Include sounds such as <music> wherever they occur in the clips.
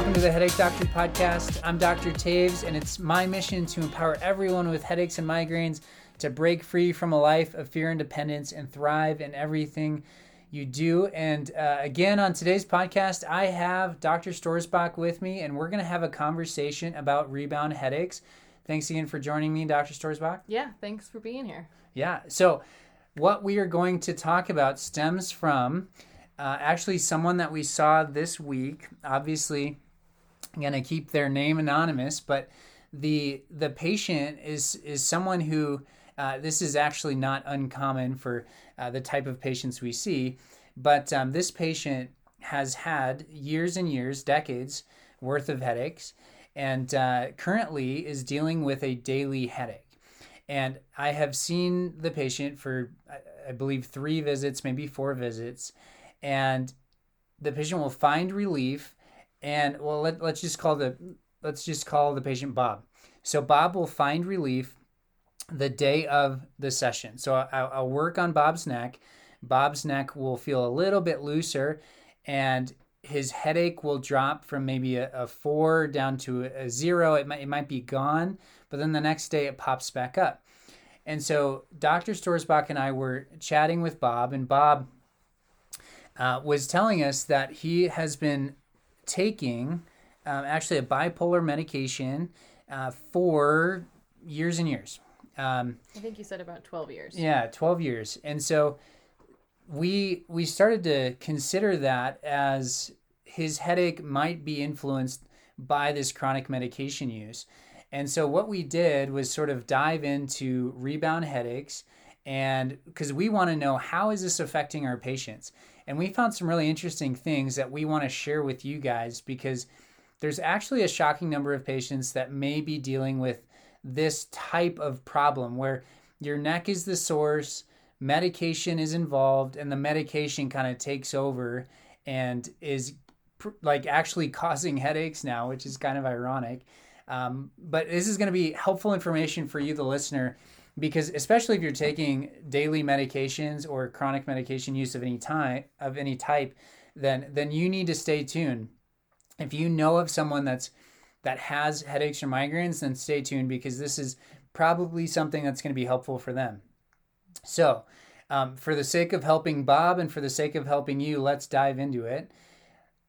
Welcome to the Headache Doctor podcast. I'm Dr. Taves, and it's my mission to empower everyone with headaches and migraines to break free from a life of fear and dependence and thrive in everything you do. And uh, again, on today's podcast, I have Dr. Stoersbach with me, and we're going to have a conversation about rebound headaches. Thanks again for joining me, Dr. Stoersbach. Yeah, thanks for being here. Yeah. So, what we are going to talk about stems from uh, actually someone that we saw this week. Obviously, going to keep their name anonymous, but the the patient is is someone who uh, this is actually not uncommon for uh, the type of patients we see, but um, this patient has had years and years, decades worth of headaches, and uh, currently is dealing with a daily headache. And I have seen the patient for, I believe, three visits, maybe four visits, and the patient will find relief. And well, let, let's just call the let's just call the patient Bob. So Bob will find relief the day of the session. So I'll, I'll, work on Bob's neck. Bob's neck will feel a little bit looser, and his headache will drop from maybe a, a four down to a, zero. It might, it might be gone, but then the next day it pops back up. And so Dr. Stoersbach and I were chatting with Bob, and Bob uh, was telling us that he has been taking um, actually a bipolar medication uh, for years and years. Um, I think you said about 12 years. Yeah, 12 years. And so we we started to consider that as his headache might be influenced by this chronic medication use. And so what we did was sort of dive into rebound headaches and because we want to know how is this affecting our patients. And we found some really interesting things that we want to share with you guys because there's actually a shocking number of patients that may be dealing with this type of problem where your neck is the source, medication is involved, and the medication kind of takes over and is pr- like actually <laughs> causing headaches now, which is kind of ironic. Um, but this is going to be helpful information for you, the listener, because especially if you're taking daily medications or chronic medication use of any time of any type, then then you need to stay tuned. If you know of someone that's that has headaches or migraines, then stay tuned because this is probably something that's going to be helpful for them. So, um, for the sake of helping Bob and for the sake of helping you, let's dive into it.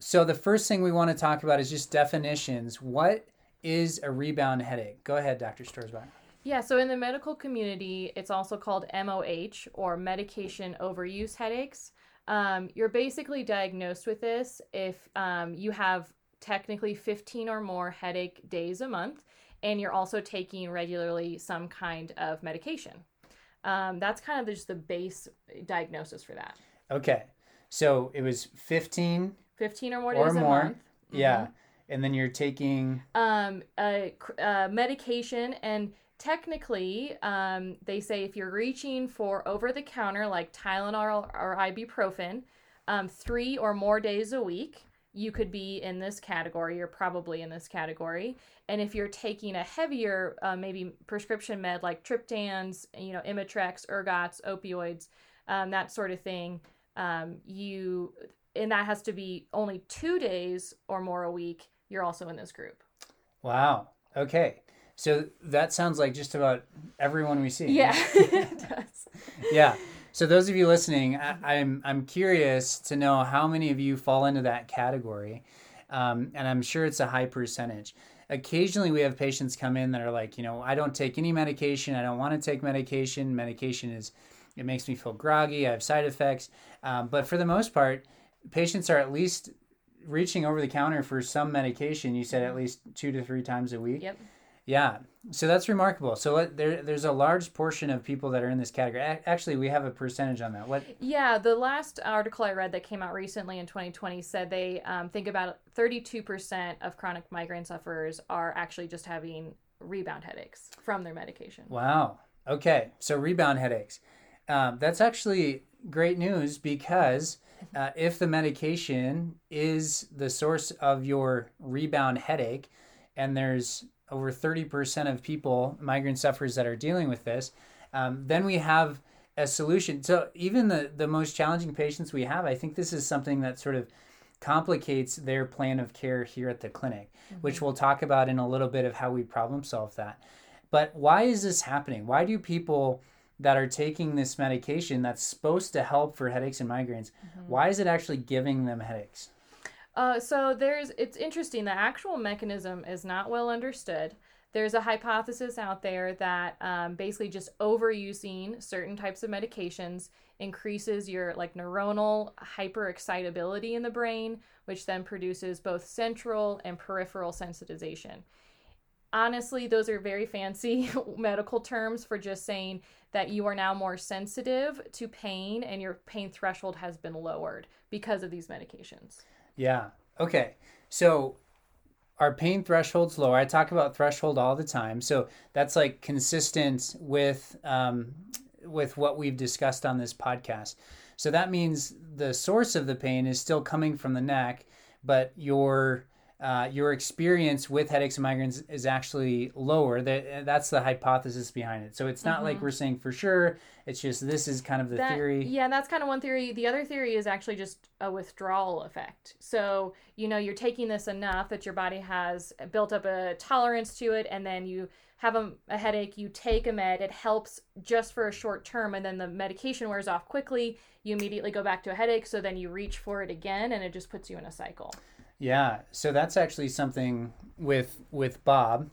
So, the first thing we want to talk about is just definitions. What is a rebound headache? Go ahead, Dr. Stoersbach. Yeah, so in the medical community, it's also called MOH or medication overuse headaches. Um, you're basically diagnosed with this if um, you have technically 15 or more headache days a month, and you're also taking regularly some kind of medication. Um, that's kind of just the base diagnosis for that. Okay. So it was 15 15 or more days or more. a month. Yeah. Mm-hmm. And then you're taking um a, a medication and technically um, they say if you're reaching for over the counter like Tylenol or ibuprofen um, three or more days a week you could be in this category. You're probably in this category. And if you're taking a heavier uh, maybe prescription med like triptans you know imitrex ergots opioids um, that sort of thing um, you and that has to be only two days or more a week you're also in this group. Wow. Okay so that sounds like just about everyone we see yeah <laughs> <laughs> it does yeah so those of you listening, I, am I'm, I'm curious to know how many of you fall into that category, um, and I'm sure it's a high percentage. Occasionally, we have patients come in that are like, you know, I don't take any medication. I don't want to take medication. Medication is it makes me feel groggy. I have side effects. Um, but for the most part, patients are at least reaching over the counter for some medication. You said at least two to three times a week. Yep. Yeah, so that's remarkable. So let, there, there's a large portion of people that are in this category. Actually, we have a percentage on that. What? Yeah, the last article I read that came out recently in 2020 said they um, think about 32% of chronic migraine sufferers are actually just having rebound headaches from their medication. Wow. Okay, so rebound headaches. Um, that's actually great news because uh, if the medication is the source of your rebound headache, and there's over 30% of people, migraine sufferers that are dealing with this, um, then we have a solution. So even the, the most challenging patients we have, I think this is something that sort of complicates their plan of care here at the clinic, Mm-hmm. which we'll talk about in a little bit of how we problem solve that. But why is this happening? Why do people that are taking this medication that's supposed to help for headaches and migraines, Mm-hmm. why is it actually giving them headaches? Uh, so there's it's interesting. The actual mechanism is not well understood. There's a hypothesis out there that um, basically just overusing certain types of medications increases your like neuronal hyperexcitability in the brain, which then produces both central and peripheral sensitization. Honestly, those are very fancy <laughs> medical terms for just saying that you are now more sensitive to pain and your pain threshold has been lowered because of these medications. Yeah. Okay. So our pain threshold's lower. I talk about threshold all the time. So that's like consistent with um, with what we've discussed on this podcast. So that means the source of the pain is still coming from the neck, but your uh, your experience with headaches and migraines is actually lower. That that's the hypothesis behind it. So it's not like we're saying for sure. It's just this is kind of the That- theory. Yeah, that's kind of one theory. The other theory is actually just a withdrawal effect. So, you know, you're taking this enough that your body has built up a tolerance to it, and then you have a, a headache, you take a med, it helps just for a short term, and then the medication wears off quickly. You immediately go back to a headache, so then you reach for it again, and it just puts you in a cycle. Yeah, so that's actually something with with Bob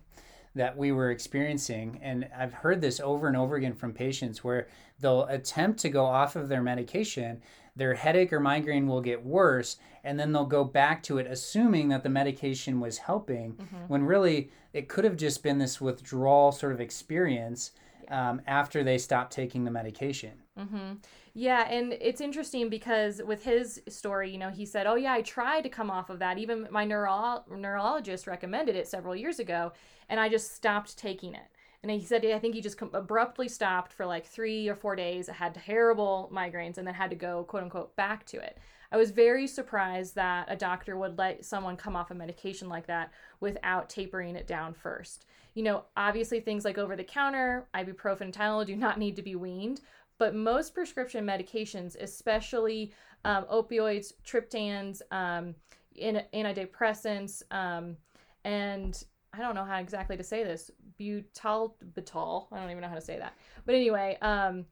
that we were experiencing and I've heard this over and over again from patients where they'll attempt to go off of their medication, their headache or migraine will get worse and then they'll go back to it assuming that the medication was helping when really it could have just been this withdrawal sort of experience um, after they stopped taking the medication. Mm-hmm. Yeah, and it's interesting because with his story, you know, he said, "Oh yeah, I tried to come off of that. Even my neuro- neurologist recommended it several years ago, and I just stopped taking it." And he said, I think he just abruptly stopped for like three or four days. I Had terrible migraines, and then had to go quote unquote back to it. I was very surprised that a doctor would let someone come off a medication like that without tapering it down first. You know, obviously things like over the counter, ibuprofen, Tylenol do not need to be weaned, but most prescription medications, especially um, opioids, triptans, um, an- antidepressants, um, and I don't know how exactly to say this, butalbital. I don't even know how to say that. But anyway, um,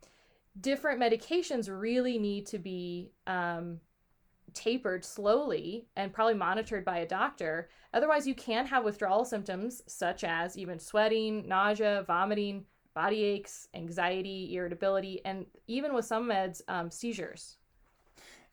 different medications really need to be um, tapered slowly and probably monitored by a doctor. Otherwise, you can have withdrawal symptoms such as even sweating, nausea, vomiting, body aches, anxiety, irritability, and even with some meds, um, seizures.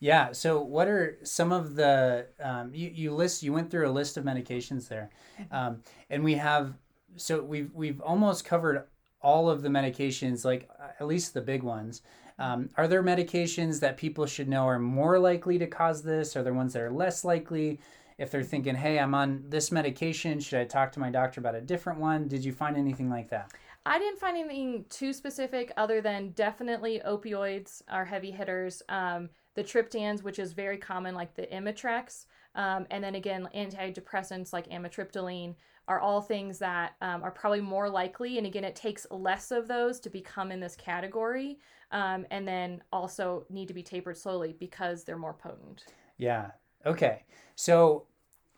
Yeah. So, what are some of the um, you you list? You went through a list of medications there, um, and we have so we've we've almost covered all of the medications, like uh, at least the big ones. Um, are there medications that people should know are more likely to cause this? Are there ones that are less likely? If they're thinking, "Hey, I'm on this medication, should I talk to my doctor about a different one?" Did you find anything like that? I didn't find anything too specific other than definitely opioids are heavy hitters. Um, the triptans, which is very common, like the Imitrex, um, and then again, antidepressants like amitriptyline are all things that um, are probably more likely. And again, it takes less of those to become in this category, um, and then also need to be tapered slowly because they're more potent. Yeah. Okay. So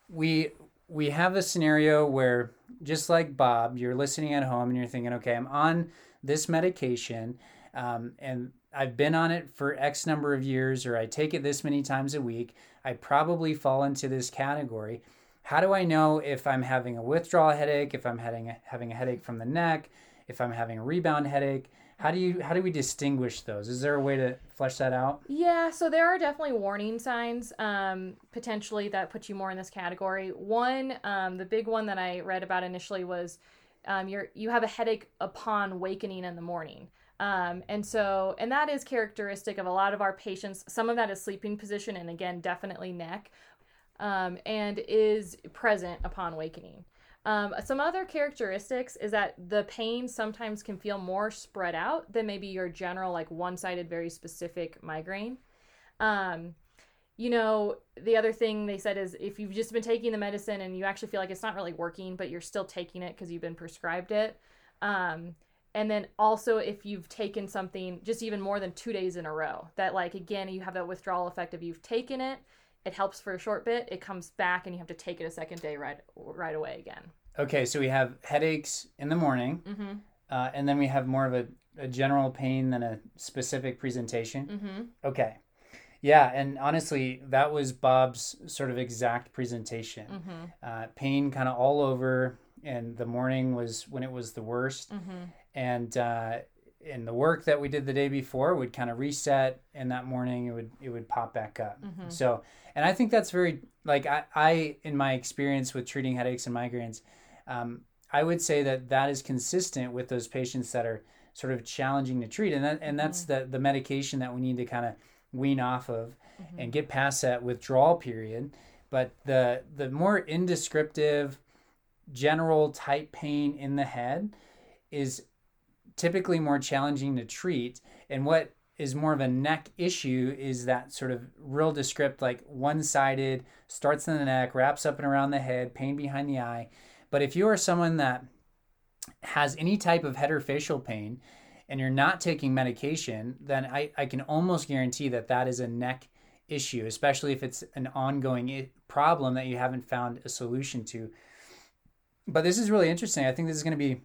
we we have a scenario where just like Bob, you're listening at home and you're thinking, okay, I'm on this medication, um, and I've been on it for X number of years, or I take it this many times a week. I probably fall into this category. How do I know if I'm having a withdrawal headache, if I'm having a, having a headache from the neck, if I'm having a rebound headache? How do you how do we distinguish those? Is there a way to flesh that out? Yeah, so there are definitely warning signs um, potentially that put you more in this category. One, um, the big one that I read about initially was um, you're you have a headache upon wakening in the morning. Um, and so, and that is characteristic of a lot of our patients. Some of that is sleeping position, and again, definitely neck, um, and is present upon awakening. Um, some other characteristics is that the pain sometimes can feel more spread out than maybe your general, like one sided, very specific migraine. Um, you know, the other thing they said is if you've just been taking the medicine and you actually feel like it's not really working, but you're still taking it because you've been prescribed it. Um, and then also if you've taken something just even more than two days in a row, that like again, you have that withdrawal effect of you've taken it it helps for a short bit, it comes back and you have to take it a second day right right away again. Okay, so we have headaches in the morning, Mm-hmm. uh, and then we have more of a, a general pain than a specific presentation. Mm-hmm. Okay. Yeah, and honestly, that was Bob's sort of exact presentation. Mm-hmm. Uh, pain kind of all over, and the morning was when it was the worst. Mm-hmm. And uh, and the work that we did the day before would kind of reset, and that morning it would it would pop back up. Mhm. So, and I think that's very like I, I in my experience with treating headaches and migraines, um, I would say that that is consistent with those patients that are sort of challenging to treat, and that and that's the the medication that we need to kind of wean off of Mm-hmm. and get past that withdrawal period. But the the more indescriptive, general type pain in the head is typically more challenging to treat. And what is more of a neck issue is that sort of real descript, like one sided, starts in the neck, wraps up and around the head, pain behind the eye. But if you are someone that has any type of head or facial pain and you're not taking medication, then I, I can almost guarantee that that is a neck issue, especially if it's an ongoing problem that you haven't found a solution to. But this is really interesting. I think this is going to be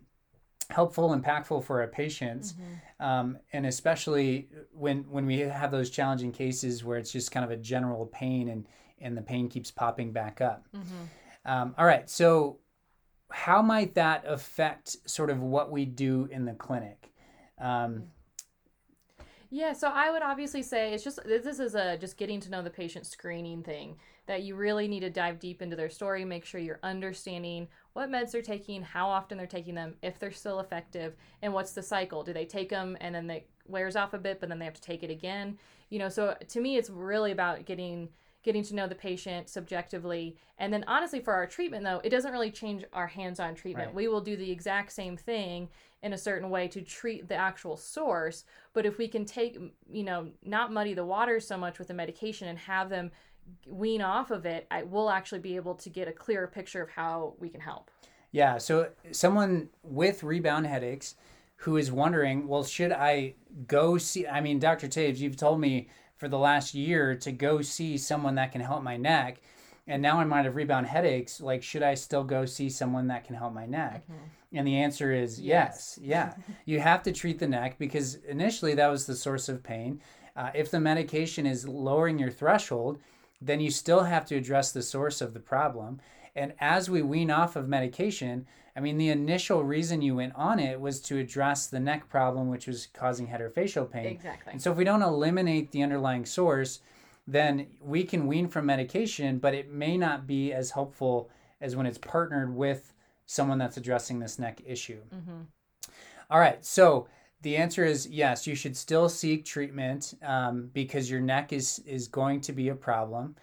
helpful, and impactful for our patients, um, and especially when when we have those challenging cases where it's just kind of a general pain and and the pain keeps popping back up. Mm-hmm. Um, all right, so how might that affect sort of what we do in the clinic? Um, Yeah, so I would obviously say it's just this is a just getting to know the patient screening thing that you really need to dive deep into their story, make sure you're understanding what meds they're taking, how often they're taking them, if they're still effective, and what's the cycle. Do they take them and then it wears off a bit, but then they have to take it again? You know, so to me it's really about getting getting to know the patient subjectively. And then honestly for our treatment though, it doesn't really change our hands-on treatment. Right. We will do the exact same thing in a certain way to treat the actual source but if we can take you know not muddy the waters so much with the medication and have them wean off of it i will actually be able to get a clearer picture of how we can help Yeah, so someone with rebound headaches who is wondering, well, should I go see? I mean, Dr. Taves, you've told me for the last year to go see someone that can help my neck, and now I might have rebound headaches. Like, should I still go see someone that can help my neck? And the answer is yes. Yes. Yeah, <laughs> you have to treat the neck because initially that was the source of pain. Uh, if the medication is lowering your threshold, then you still have to address the source of the problem. And as we wean off of medication, I mean, the initial reason you went on it was to address the neck problem, which was causing head or facial pain. exactly And so, if we don't eliminate the underlying source, then we can wean from medication, but it may not be as helpful as when it's partnered with someone that's addressing this neck issue. hmm All right, so the answer is yes. You should still seek treatment um, because your neck is is going to be a problem.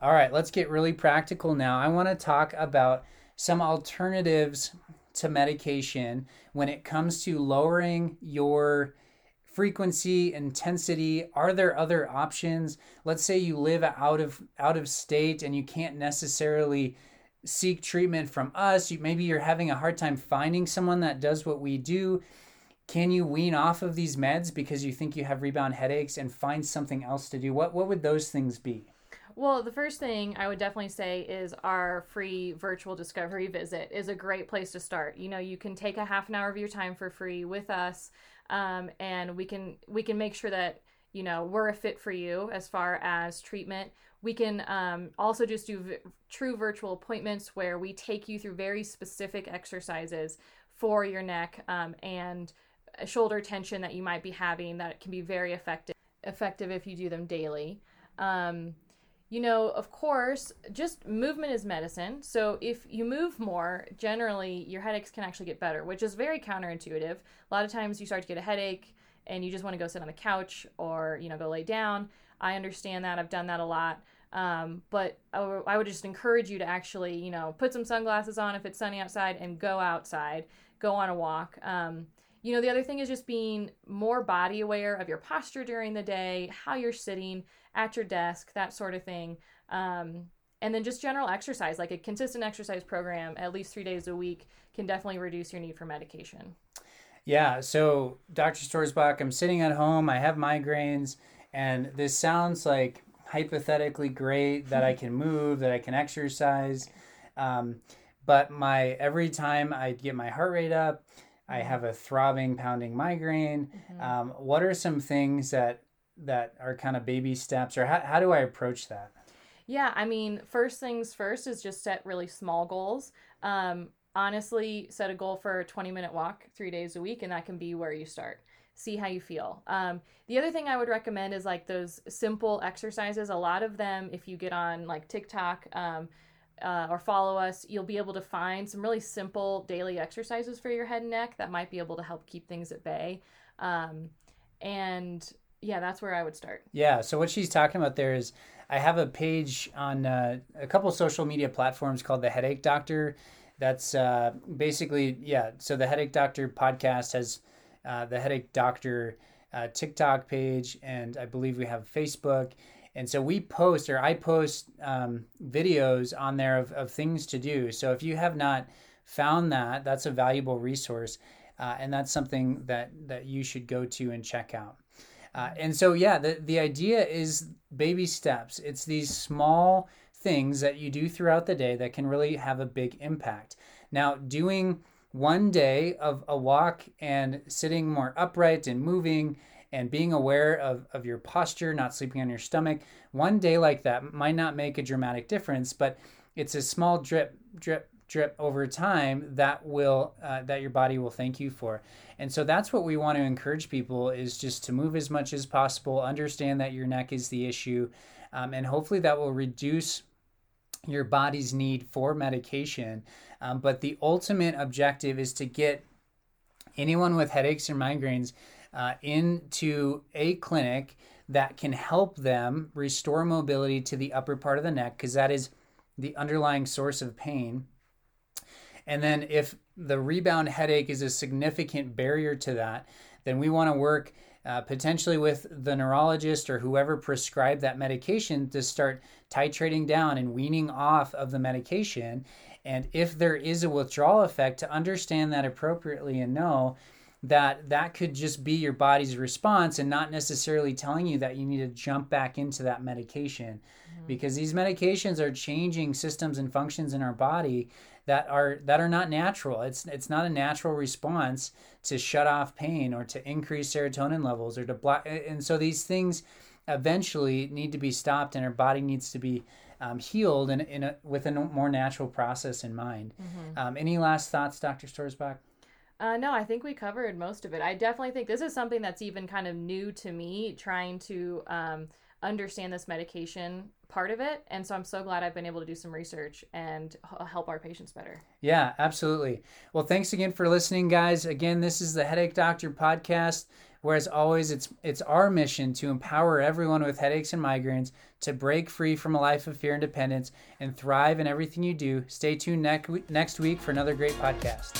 All right, let's get really practical now. I want to talk about some alternatives to medication when it comes to lowering your frequency intensity are there other options let's say you live out of out of state and you can't necessarily seek treatment from us you, maybe you're having a hard time finding someone that does what we do can you wean off of these meds because you think you have rebound headaches and find something else to do? What what would those things be? Well the first thing i would definitely say is our free virtual discovery visit is a great place to start. You know you can take a half an hour of your time for free with us um, and we can we can make sure that you know we're a fit for you as far as treatment. We can um, also just do v- true virtual appointments where we take you through very specific exercises for your neck um, and shoulder tension that you might be having that can be very effective effective if you do them daily um, you know, of course, just movement is medicine. So if you move more, generally your headaches can actually get better, which is very counterintuitive. A lot of times you start to get a headache and you just want to go sit on the couch or, you know, go lay down. I understand that. I've done that a lot. Um, but I w- I would just encourage you to actually, you know, put some sunglasses on if it's sunny outside and go outside, go on a walk. Um, you know, the other thing is just being more body aware of your posture during the day, how you're sitting at your desk, that sort of thing. Um, and then just general exercise, like a consistent exercise program at least three days a week, can definitely reduce your need for medication. Yeah, so Dr. Stoersbach, I'm sitting at home, I have migraines, and this sounds like hypothetically great, that I can move, that I can exercise. Um, but my every time I get my heart rate up, I have a throbbing, pounding migraine. Mm-hmm. Um, what are some things that that are kind of baby steps, or how, how do I approach that? Yeah, I mean, first things first is just set really small goals. Um, honestly, set a goal for a 20 minute walk three days a week, and that can be where you start. See how you feel. Um, the other thing I would recommend is like those simple exercises. A lot of them, if you get on like TikTok, um, uh, or follow us, you'll be able to find some really simple daily exercises for your head and neck that might be able to help keep things at bay. Um, and yeah, that's where I would start. Yeah. So what she's talking about there is I have a page on uh, a couple social media platforms called the Headache Doctor. That's uh, basically yeah. So the Headache Doctor podcast has uh, the Headache Doctor uh, TikTok page, and I believe we have Facebook. And so we post, or I post um, videos on there of, of things to do. So if you have not found that, that's a valuable resource, uh, and that's something that that you should go to and check out. Uh, and so, yeah, the, the idea is baby steps. It's these small things that you do throughout the day that can really have a big impact. Now, doing one day of a walk and sitting more upright and moving and being aware of, of your posture, not sleeping on your stomach, one day like that might not make a dramatic difference, but it's a small drip, drip, drip over time that will uh, that your body will thank you for. And so that's what we want to encourage people is just to move as much as possible understand that your neck is the issue um, and hopefully that will reduce your body's need for medication. Um, but the ultimate objective is to get anyone with headaches or migraines uh, into a clinic that can help them restore mobility to the upper part of the neck because that is the underlying source of pain and then if the rebound headache is a significant barrier to that, then we want to work uh, potentially with the neurologist or whoever prescribed that medication to start titrating down and weaning off of the medication. And if there is a withdrawal effect, to understand that appropriately and know that that could just be your body's response and not necessarily telling you that you need to jump back into that medication mm-hmm. because these medications are changing systems and functions in our body that are that are not natural. It's it's not a natural response to shut off pain or to increase serotonin levels or to block. And so these things eventually need to be stopped, and our body needs to be um, healed in, in a, with a more natural process in mind. Mm-hmm. Um, any last thoughts, Dr. Stoersbach? Uh, no, I think we covered most of it. I definitely think this is something that's even kind of new to me, trying to um, understand this medication part of it. And so I'm so glad I've been able to do some research and help our patients better. Yeah, absolutely. Well, thanks again for listening, guys. Again, this is the Headache Doctor podcast. Whereas always, it's it's our mission to empower everyone with headaches and migraines to break free from a life of fear and dependence and thrive in everything you do. Stay tuned next next week for another great podcast.